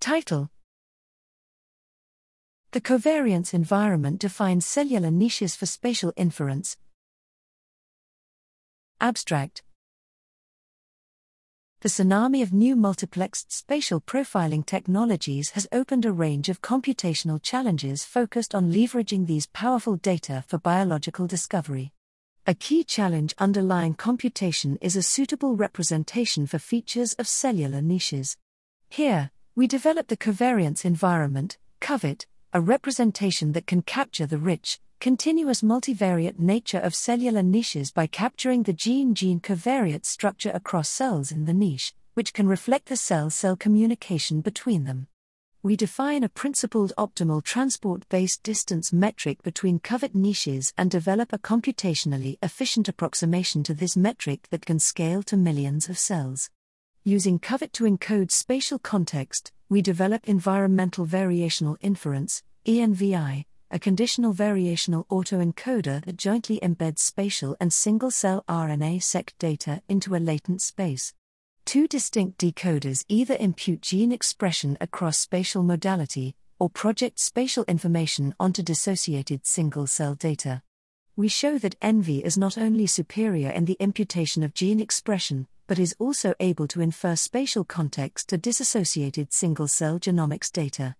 Title The covariance environment defines cellular niches for spatial inference. Abstract The tsunami of new multiplexed spatial profiling technologies has opened a range of computational challenges focused on leveraging these powerful data for biological discovery. A key challenge underlying computation is a suitable representation for features of cellular niches. Here, we develop the covariance environment, COVET, a representation that can capture the rich, continuous multivariate nature of cellular niches by capturing the gene gene covariate structure across cells in the niche, which can reflect the cell cell communication between them we define a principled optimal transport based distance metric between COVET niches and develop a computationally efficient approximation to this metric that can scale to millions of cells. Using COVET to encode spatial context, we develop environmental variational inference, ENVI, a conditional variational autoencoder that jointly embeds spatial and single cell RNA seq data into a latent space. Two distinct decoders either impute gene expression across spatial modality or project spatial information onto dissociated single cell data. We show that ENVI is not only superior in the imputation of gene expression, but is also able to infer spatial context to disassociated single cell genomics data.